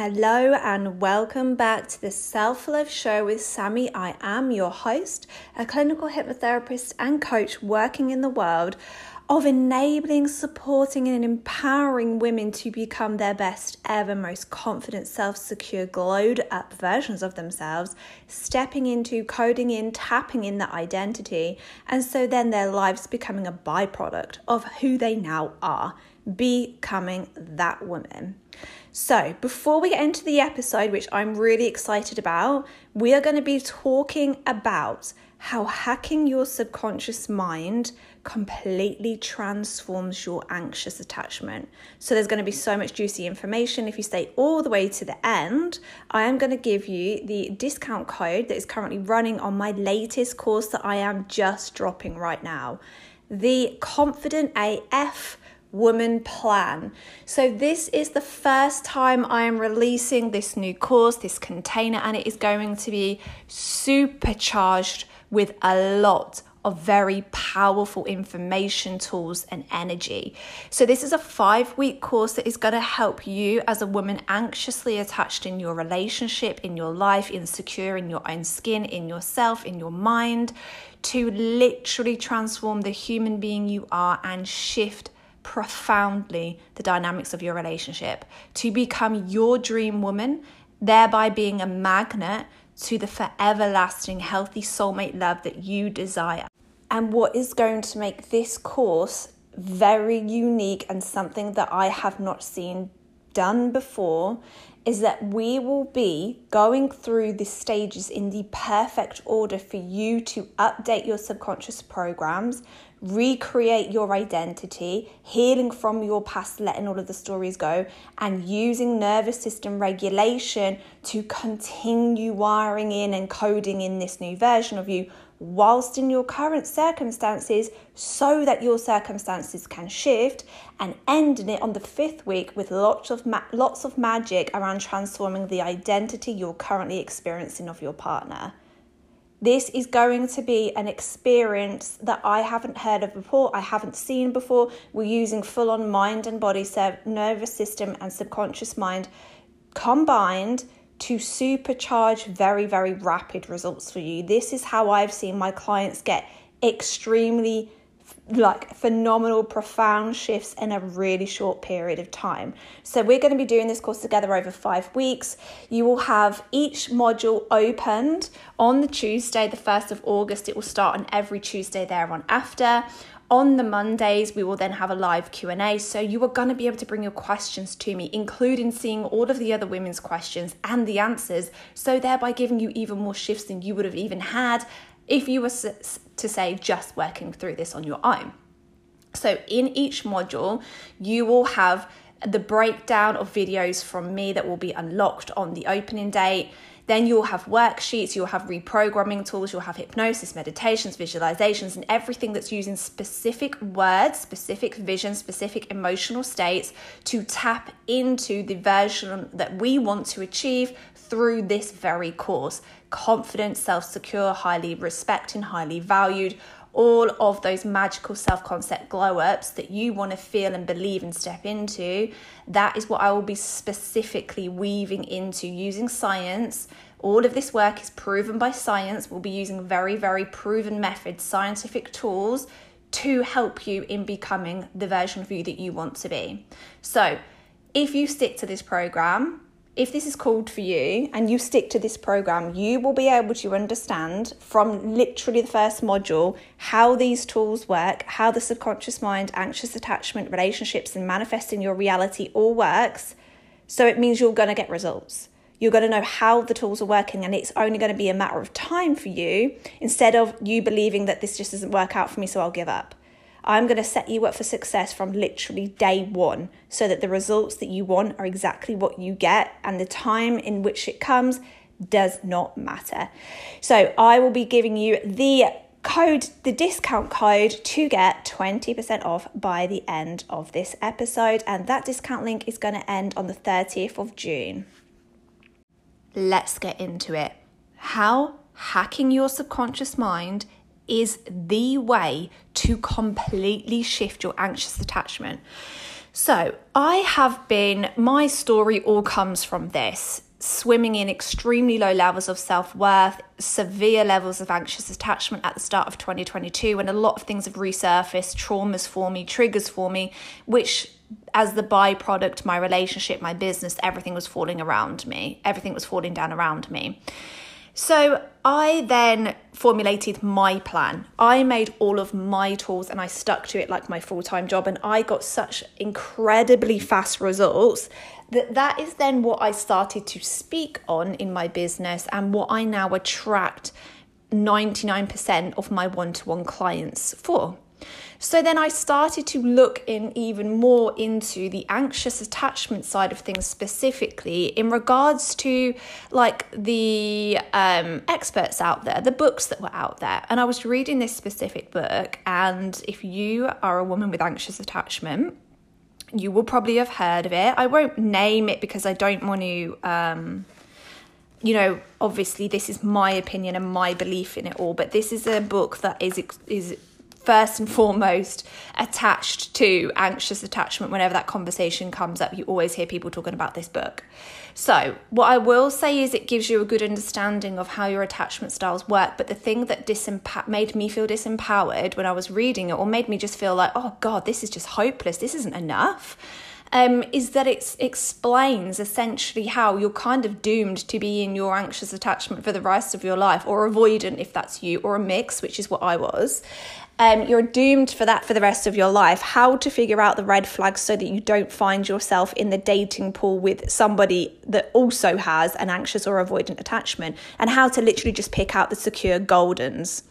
Hello and welcome back to the Self Love Show with Sammi. I am your host, a clinical hypnotherapist and coach working in the world of enabling, supporting, and empowering women to become their best ever, most confident, self secure, glowed up versions of themselves, stepping into, coding in, tapping in that identity, and so then their lives becoming a byproduct of who they now are, becoming that woman. So, before we get into the episode, which I'm really excited about, we are going to be talking about how hacking your subconscious mind completely transforms your anxious attachment. So, there's going to be so much juicy information. If you stay all the way to the end, I am going to give you the discount code that is currently running on my latest course that I am just dropping right now. The Confident AF Woman Plan. So, this is the first time I am releasing this new course, this container, and it is going to be supercharged with a lot of very powerful information tools and energy. So, this is a five week course that is going to help you as a woman anxiously attached in your relationship, in your life, insecure in your own skin, in yourself, in your mind, to literally transform the human being you are and shift profoundly the dynamics of your relationship, to become your dream woman, thereby being a magnet to the forever lasting healthy soulmate love that you desire. And what is going to make this course very unique and something that I have not seen done before is that we will be going through the stages in the perfect order for you to update your subconscious programs, recreate your identity, healing from your past, letting all of the stories go, and using nervous system regulation to continue wiring in and coding in this new version of you whilst in your current circumstances so that your circumstances can shift and ending it on the fifth week with lots of ma- lots of magic around transforming the identity you're currently experiencing of your partner. This is going to be an experience that I haven't heard of before, I haven't seen before. We're using full on mind and body, nervous system, and subconscious mind combined to supercharge very, very rapid results for you. This is how I've seen my clients get extremely like phenomenal, profound shifts in a really short period of time. So, we're going to be doing this course together over five weeks. You will have each module opened on the Tuesday, the 1st of August. It will start on every Tuesday there on after. On the Mondays, we will then have a live Q&A. So you are going to be able to bring your questions to me, including seeing all of the other women's questions and the answers. So thereby giving you even more shifts than you would have even had if you were to say just working through this on your own. So, in each module, you will have the breakdown of videos from me that will be unlocked on the opening date. Then you'll have worksheets, you'll have reprogramming tools, you'll have hypnosis, meditations, visualizations, and everything that's using specific words, specific vision, specific emotional states to tap into the version that we want to achieve through this very course. Confident, self secure, highly respected, highly valued, all of those magical self concept glow ups that you want to feel and believe and step into. That is what I will be specifically weaving into using science. All of this work is proven by science. We'll be using very, very proven methods, scientific tools to help you in becoming the version of you that you want to be. So, if you stick to this program, if this is called for you and you stick to this program, you will be able to understand from literally the first module how these tools work, how the subconscious mind, anxious attachment, relationships, and manifesting your reality all works. So it means you're going to get results. You're going to know how the tools are working, and it's only going to be a matter of time for you instead of you believing that this just doesn't work out for me, so I'll give up. I'm going to set you up for success from literally day one so that the results that you want are exactly what you get and the time in which it comes does not matter. So I will be giving you the code, the discount code to get 20% off by the end of this episode. And that discount link is going to end on the 30th of June. Let's get into it. How hacking your subconscious mind is the way to completely shift your anxious attachment. So, I have been, my story all comes from this swimming in extremely low levels of self worth, severe levels of anxious attachment at the start of 2022, when a lot of things have resurfaced, traumas for me, triggers for me, which as the byproduct, my relationship, my business, everything was falling around me. Everything was falling down around me. So I then formulated my plan. I made all of my tools and I stuck to it like my full time job, and I got such incredibly fast results that that is then what I started to speak on in my business and what I now attract 99% of my one to one clients for. So then I started to look in even more into the anxious attachment side of things specifically in regards to like the um, experts out there, the books that were out there. And I was reading this specific book, and if you are a woman with anxious attachment, you will probably have heard of it. I won't name it because I don't want to. Um, you know, obviously, this is my opinion and my belief in it all, but this is a book that is is first and foremost attached to anxious attachment. Whenever that conversation comes up you always hear people talking about this book. So what i will say is it gives you a good understanding of how your attachment styles work but the thing that disempa- made me feel disempowered when i was reading it or made me just feel like oh god this is just hopeless. This isn't enough um, is that it explains essentially how you're kind of doomed to be in your anxious attachment for the rest of your life, or avoidant if that's you, or a mix, which is what I was. Um, you're doomed for that for the rest of your life. How to figure out the red flags so that you don't find yourself in the dating pool with somebody that also has an anxious or avoidant attachment, and how to literally just pick out the secure goldens.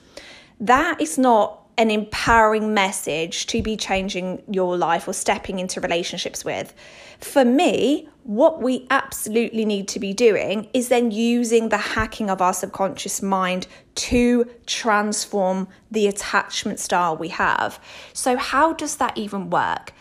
That is not an empowering message to be changing your life or stepping into relationships with. For me, what we absolutely need to be doing is then using the hacking of our subconscious mind to transform the attachment style we have. So, how does that even work?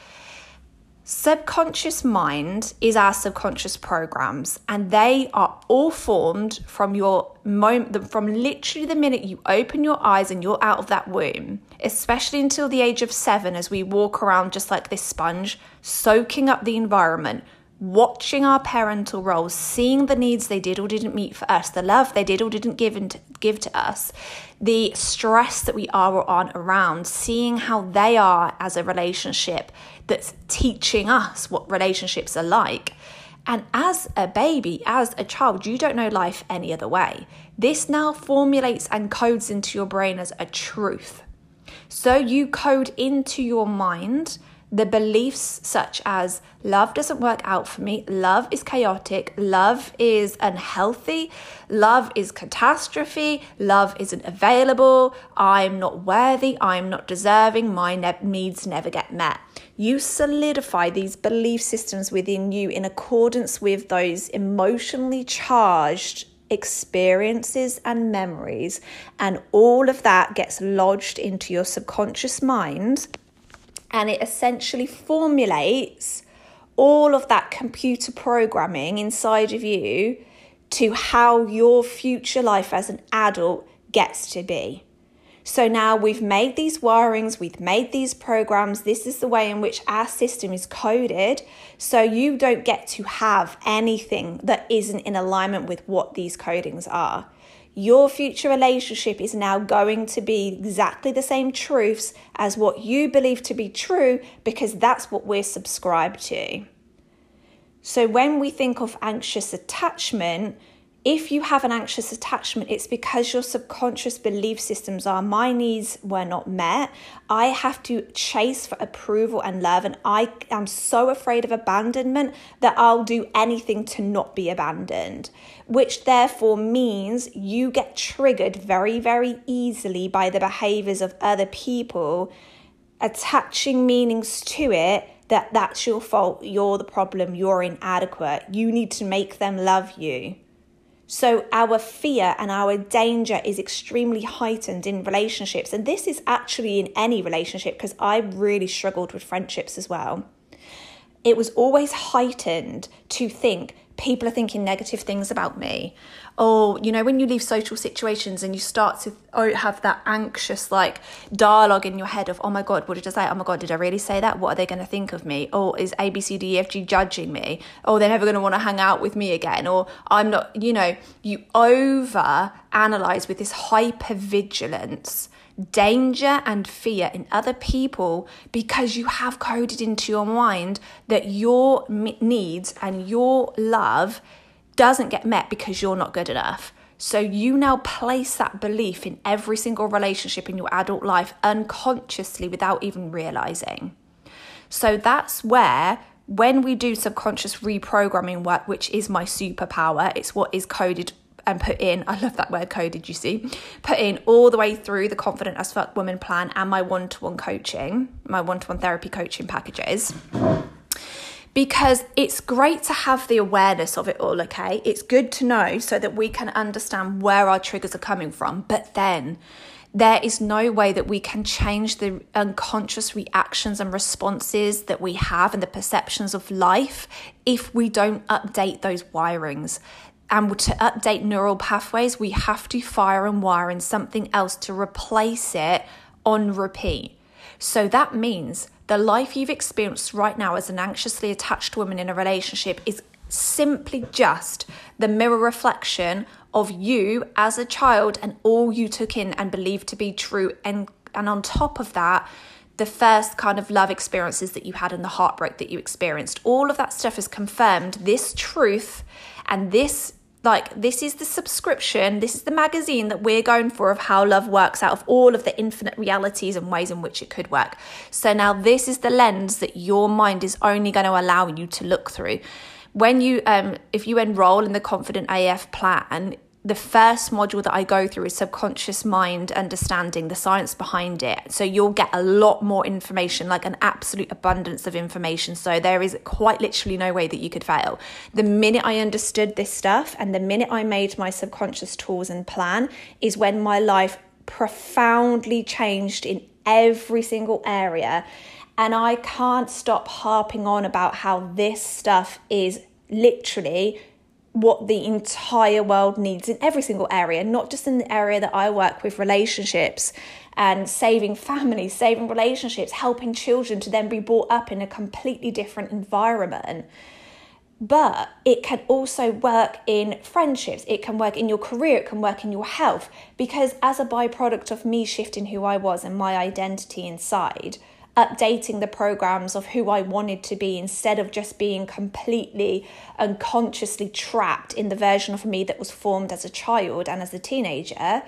Subconscious mind is our subconscious programs, and they are all formed from your moment, from literally the minute you open your eyes and you're out of that womb, especially until the age of seven, as we walk around just like this sponge, soaking up the environment, watching our parental roles, seeing the needs they did or didn't meet for us, the love they did or didn't give, into, give to us, the stress that we are or aren't around, seeing how they are as a relationship that's teaching us what relationships are like. And as a baby, as a child, you don't know life any other way. This now formulates and codes into your brain as a truth. So you code into your mind the beliefs such as love doesn't work out for me, love is chaotic, love is unhealthy, love is catastrophe, love isn't available, I'm not worthy, I'm not deserving, my ne- needs never get met. You solidify these belief systems within you in accordance with those emotionally charged experiences and memories, and all of that gets lodged into your subconscious mind and it essentially formulates all of that computer programming inside of you to how your future life as an adult gets to be. So now we've made these wirings, we've made these programs. This is the way in which our system is coded. So you don't get to have anything that isn't in alignment with what these codings are your future relationship is now going to be exactly the same truths as what you believe to be true because that's what we're subscribed to. So when we think of anxious attachment, if you have an anxious attachment, it's because your subconscious belief systems are my needs were not met. I have to chase for approval and love, and I am so afraid of abandonment that I'll do anything to not be abandoned, which therefore means you get triggered very, very easily by the behaviors of other people, attaching meanings to it that that's your fault, you're the problem, you're inadequate, you need to make them love you. So, our fear and our danger is extremely heightened in relationships. And this is actually in any relationship because I really struggled with friendships as well. It was always heightened to think people are thinking negative things about me. Or, you know, when you leave social situations and you start to oh, have that anxious like dialogue in your head of, oh my God, what did I say? Oh my God, did I really say that? What are they going to think of me? Or is ABCDEFG judging me? Or they're never going to want to hang out with me again? Or I'm not, you know, you over analyze with this hyper vigilance danger and fear in other people because you have coded into your mind that your needs and your love doesn't get met because you're not good enough. So you now place that belief in every single relationship in your adult life unconsciously without even realizing. So that's where when we do subconscious reprogramming work, which is my superpower, it's what is coded and put in, I love that word coded, you see, put in all the way through the Confident as Fuck Woman plan and my one to one coaching, my one to one therapy coaching packages. Because it's great to have the awareness of it all, okay? It's good to know so that we can understand where our triggers are coming from. But then there is no way that we can change the unconscious reactions and responses that we have and the perceptions of life if we don't update those wirings. And to update neural pathways, we have to fire and wire in something else to replace it on repeat. So that means the life you've experienced right now as an anxiously attached woman in a relationship is simply just the mirror reflection of you as a child and all you took in and believed to be true. And, and on top of that, the first kind of love experiences that you had and the heartbreak that you experienced. All of that stuff has confirmed this truth and this like this is the subscription this is the magazine that we're going for of how love works out of all of the infinite realities and ways in which it could work. So now this is the lens that your mind is only going to allow you to look through. When you um if you enroll in the confident af plan the first module that I go through is subconscious mind understanding, the science behind it. So you'll get a lot more information, like an absolute abundance of information. So there is quite literally no way that you could fail. The minute I understood this stuff and the minute I made my subconscious tools and plan is when my life profoundly changed in every single area. And I can't stop harping on about how this stuff is literally what the entire world needs in every single area, not just in the area that I work with relationships and saving families, saving relationships, helping children to then be brought up in a completely different environment. But it can also work in friendships, it can work in your career, it can work in your health. Because as a byproduct of me shifting who I was and my identity inside, updating the programs of who I wanted to be instead of just being completely unconsciously trapped in the version of me that was formed as a child and as a teenager.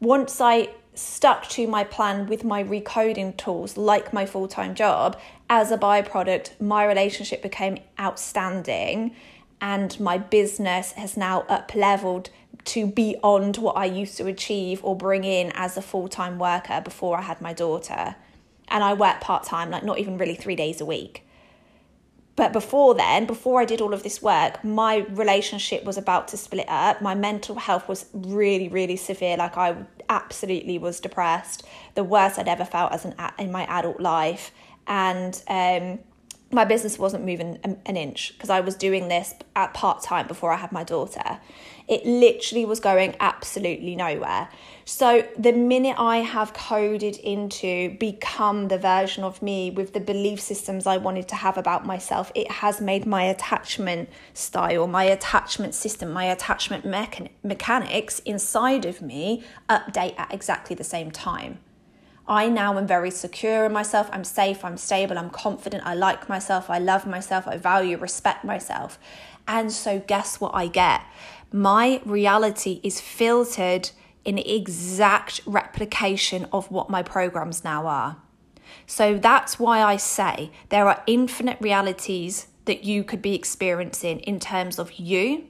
Once I stuck to my plan with my recoding tools, like my full time job, as a byproduct, my relationship became outstanding and my business has now up leveled to beyond what I used to achieve or bring in as a full time worker before I had my daughter and I work part time, like not even really three days a week. But before then, before I did all of this work, my relationship was about to split up. My mental health was really, really severe. Like I absolutely was depressed, the worst I'd ever felt as an in my adult life, and um, my business wasn't moving an inch because I was doing this at part time before I had my daughter. It literally was going absolutely nowhere. So, the minute I have coded into become the version of me with the belief systems I wanted to have about myself, it has made my attachment style, my attachment system, my attachment mechan- mechanics inside of me update at exactly the same time. I now am very secure in myself. I'm safe, I'm stable, I'm confident, I like myself, I love myself, I value, respect myself. And so, guess what I get? My reality is filtered in exact replication of what my programs now are. So that's why I say there are infinite realities that you could be experiencing in terms of you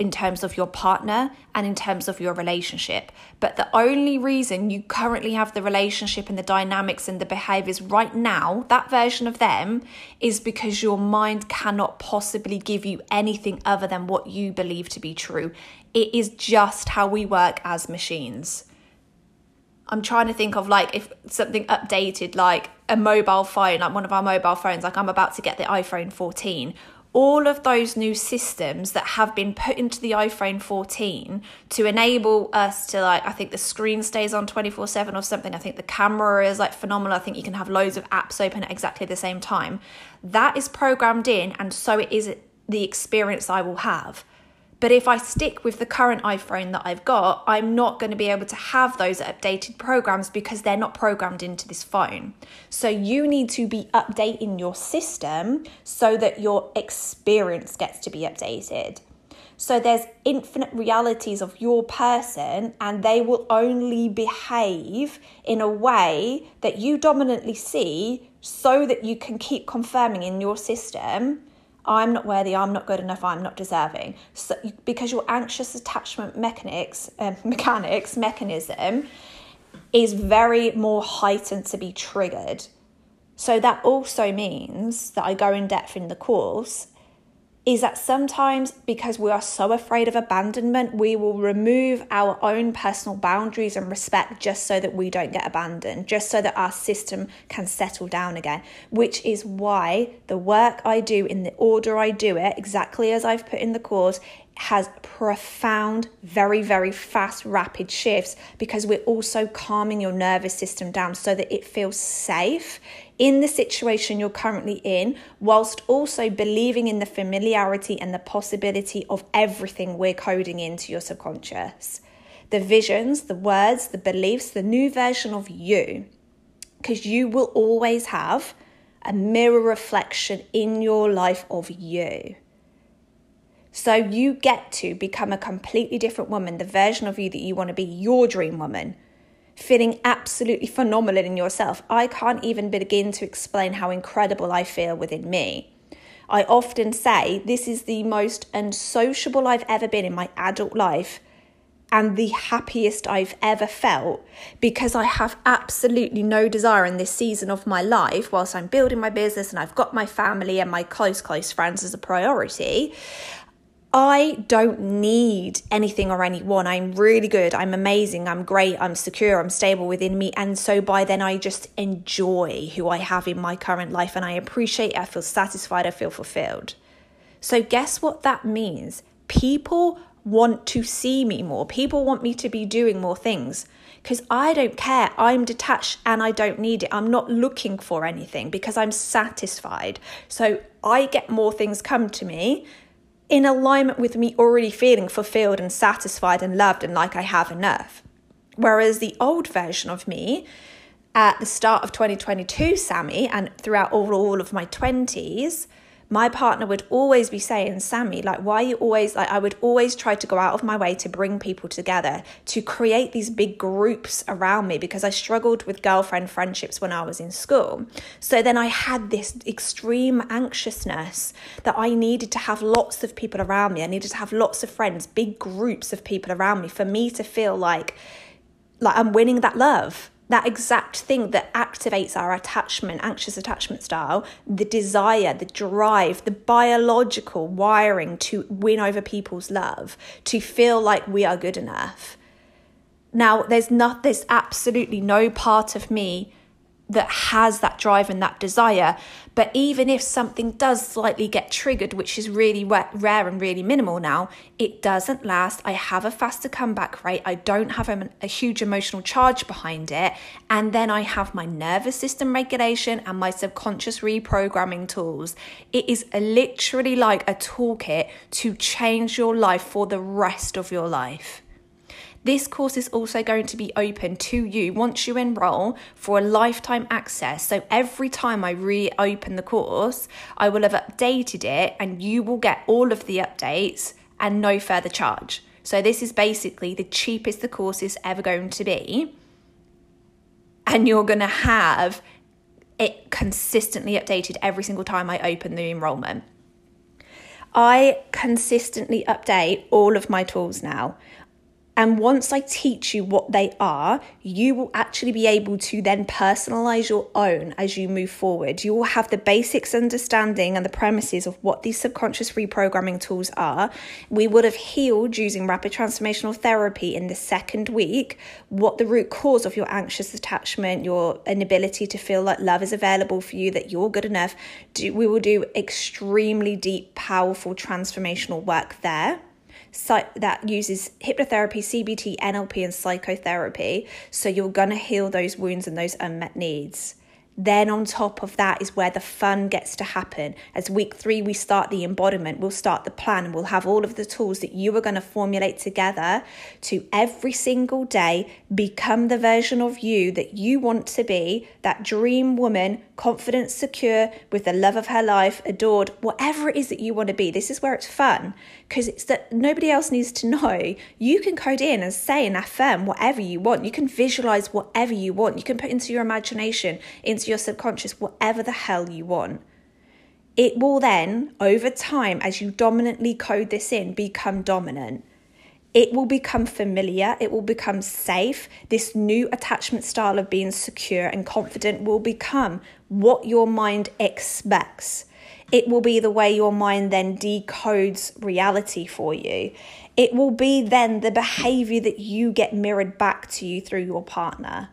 in terms of your partner and in terms of your relationship. But the only reason you currently have the relationship and the dynamics and the behaviors right now, that version of them, is because your mind cannot possibly give you anything other than what you believe to be true. It is just how we work as machines. I'm trying to think of like if something updated, like a mobile phone, like one of our mobile phones, like I'm about to get the iPhone 14 all of those new systems that have been put into the iPhone 14 to enable us to like I think the screen stays on 24/7 or something. I think the camera is like phenomenal. I think you can have loads of apps open at exactly the same time. That is programmed in and so it is the experience I will have. But if I stick with the current iPhone that I've got, I'm not going to be able to have those updated programs because they're not programmed into this phone. So you need to be updating your system so that your experience gets to be updated. So there's infinite realities of your person, and they will only behave in a way that you dominantly see so that you can keep confirming in your system I'm not worthy, I'm not good enough, I'm not deserving. So, because your anxious attachment mechanics, uh, mechanics mechanism is very more heightened to be triggered. So that also means that I go in depth in the course is that sometimes because we are so afraid of abandonment, we will remove our own personal boundaries and respect just so that we don't get abandoned, just so that our system can settle down again. Which is why the work I do in the order I do it, exactly as I've put in the course, has profound, very, very fast, rapid shifts because we're also calming your nervous system down so that it feels safe in the situation you're currently in, whilst also believing in the familiarity and the possibility of everything we're coding into your subconscious. The visions, the words, the beliefs, the new version of you. Because you will always have a mirror reflection in your life of you. So you get to become a completely different woman, the version of you that you want to be, your dream woman, feeling absolutely phenomenal in yourself. I can't even begin to explain how incredible I feel within me. I often say this is the most unsociable I've ever been in my adult life and the happiest I've ever felt because I have absolutely no desire in this season of my life, whilst I'm building my business and I've got my family and my close, close friends as a priority. I don't need anything or anyone. I'm really good. I'm amazing. I'm great. I'm secure. I'm stable within me. And so by then, I just enjoy who I have in my current life and I appreciate it. I feel satisfied. I feel fulfilled. So, guess what that means? People want to see me more. People want me to be doing more things because I don't care. I'm detached and I don't need it. I'm not looking for anything because I'm satisfied. So I get more things come to me in alignment with me already feeling fulfilled and satisfied and loved and like I have enough. Whereas the old version of me at the start of 2022, Sammi, and throughout all, all of my 20s, my partner would always be saying, Sammi, like, why are you always, like, I would always try to go out of my way to bring people together, to create these big groups around me because I struggled with girlfriend friendships when I was in school. So then I had this extreme anxiousness that I needed to have lots of people around me. I needed to have lots of friends, big groups of people around me for me to feel like, like I'm winning that love that exact thing that activates our attachment, anxious attachment style, the desire, the drive, the biological wiring to win over people's love, to feel like we are good enough. Now, there's not, there's absolutely no part of me that has that drive and that desire. But even if something does slightly get triggered, which is really rare and really minimal now, it doesn't last. I have a faster comeback rate. I don't have a, a huge emotional charge behind it. And then I have my nervous system regulation and my subconscious reprogramming tools. It is literally like a toolkit to change your life for the rest of your life. This course is also going to be open to you once you enroll for a lifetime access. So every time I reopen the course, I will have updated it and you will get all of the updates and no further charge. So this is basically the cheapest the course is ever going to be. And you're going to have it consistently updated every single time I open the enrollment. I consistently update all of my tools now. And once I teach you what they are, you will actually be able to then personalize your own as you move forward. You will have the basics understanding and the premises of what these subconscious reprogramming tools are. We would have healed using rapid transformational therapy in the second week what the root cause of your anxious attachment, your inability to feel like love is available for you, that you're good enough. Do, we will do extremely deep, powerful transformational work there that uses hypnotherapy, CBT, NLP, and psychotherapy. So you're going to heal those wounds and those unmet needs. Then, on top of that, is where the fun gets to happen. As week three, we start the embodiment, we'll start the plan, we'll have all of the tools that you are going to formulate together to every single day become the version of you that you want to be that dream woman, confident, secure, with the love of her life, adored, whatever it is that you want to be. This is where it's fun because it's that nobody else needs to know. You can code in and say and affirm whatever you want. You can visualize whatever you want. You can put into your imagination, into your subconscious, whatever the hell you want. It will then, over time, as you dominantly code this in, become dominant. It will become familiar, it will become safe. This new attachment style of being secure and confident will become what your mind expects. It will be the way your mind then decodes reality for you. It will be then the behavior that you get mirrored back to you through your partner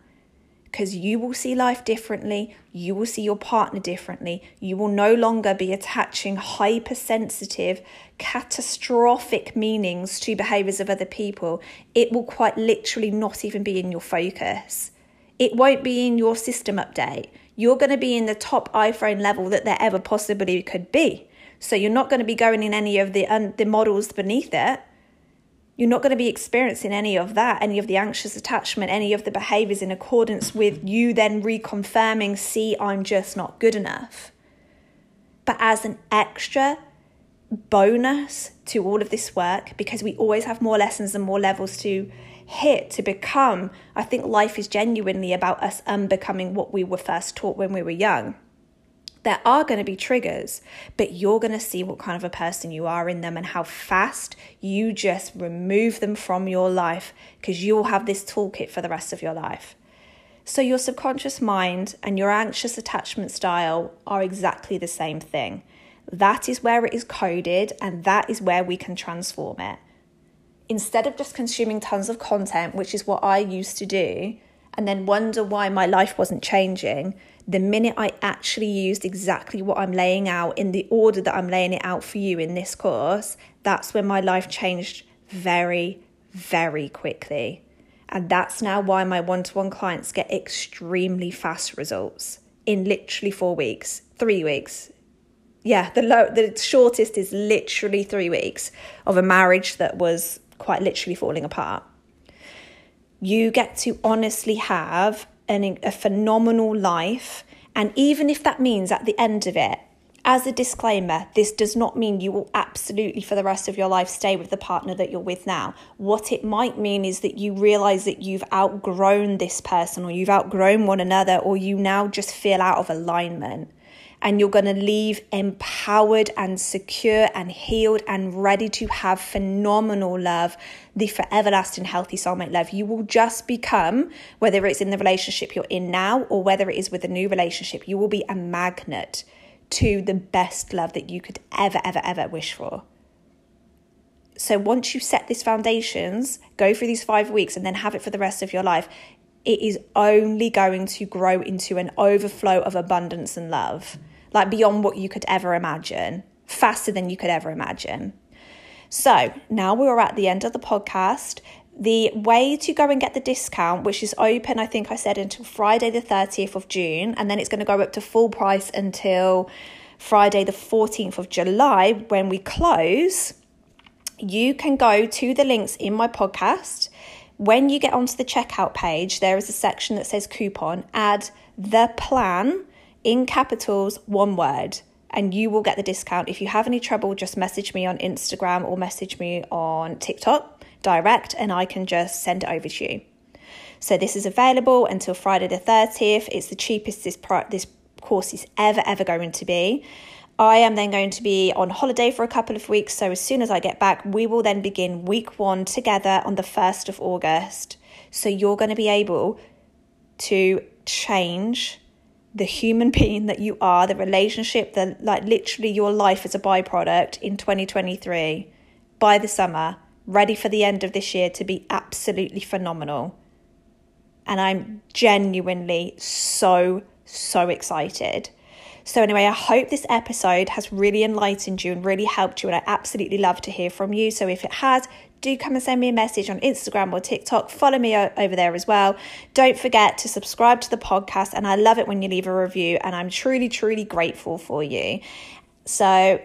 because you will see life differently, you will see your partner differently, you will no longer be attaching hypersensitive, catastrophic meanings to behaviors of other people. It will quite literally not even be in your focus. It won't be in your system update. You're going to be in the top iPhone level that there ever possibly could be. So you're not going to be going in any of the um, the models beneath it you're not going to be experiencing any of that, any of the anxious attachment, any of the behaviors in accordance with you then reconfirming, see, I'm just not good enough. But as an extra bonus to all of this work, because we always have more lessons and more levels to hit to become, I think life is genuinely about us unbecoming what we were first taught when we were young there are going to be triggers, but you're going to see what kind of a person you are in them and how fast you just remove them from your life because you'll have this toolkit for the rest of your life. So, your subconscious mind and your anxious attachment style are exactly the same thing. That is where it is coded, and that is where we can transform it. Instead of just consuming tons of content, which is what I used to do, and then wonder why my life wasn't changing, the minute I actually used exactly what I'm laying out in the order that I'm laying it out for you in this course, that's when my life changed very, very quickly. And that's now why my one to one clients get extremely fast results in literally four weeks, three weeks. Yeah, the low, the shortest is literally three weeks of a marriage that was quite literally falling apart. You get to honestly have an, a phenomenal life. And even if that means at the end of it, as a disclaimer, this does not mean you will absolutely for the rest of your life stay with the partner that you're with now. What it might mean is that you realize that you've outgrown this person or you've outgrown one another or you now just feel out of alignment and you're going to leave empowered and secure and healed and ready to have phenomenal love, the forever lasting healthy soulmate love. You will just become, whether it's in the relationship you're in now or whether it is with a new relationship, you will be a magnet to the best love that you could ever, ever, ever wish for. So once you set these foundations, go through these five weeks and then have it for the rest of your life, it is only going to grow into an overflow of abundance and love, like beyond what you could ever imagine, faster than you could ever imagine. So now we're at the end of the podcast. The way to go and get the discount, which is open, I think I said until Friday the 30th of June, and then it's going to go up to full price until Friday the 14th of July when we close. You can go to the links in my podcast when you get onto the checkout page, there is a section that says coupon, add the plan in capitals, one word, and you will get the discount. If you have any trouble, just message me on Instagram or message me on TikTok direct, and I can just send it over to you. So this is available until Friday the 30th. It's the cheapest this, pro- this course is ever, ever going to be. I am then going to be on holiday for a couple of weeks. So, as soon as I get back, we will then begin week one together on the 1st of August. So, you're going to be able to change the human being that you are, the relationship, the like literally your life as a byproduct in 2023 by the summer, ready for the end of this year to be absolutely phenomenal. And I'm genuinely so, so excited. So, anyway, I hope this episode has really enlightened you and really helped you. And I absolutely love to hear from you. So, if it has, do come and send me a message on Instagram or TikTok. Follow me over there as well. Don't forget to subscribe to the podcast. And I love it when you leave a review. And I'm truly, truly grateful for you. So,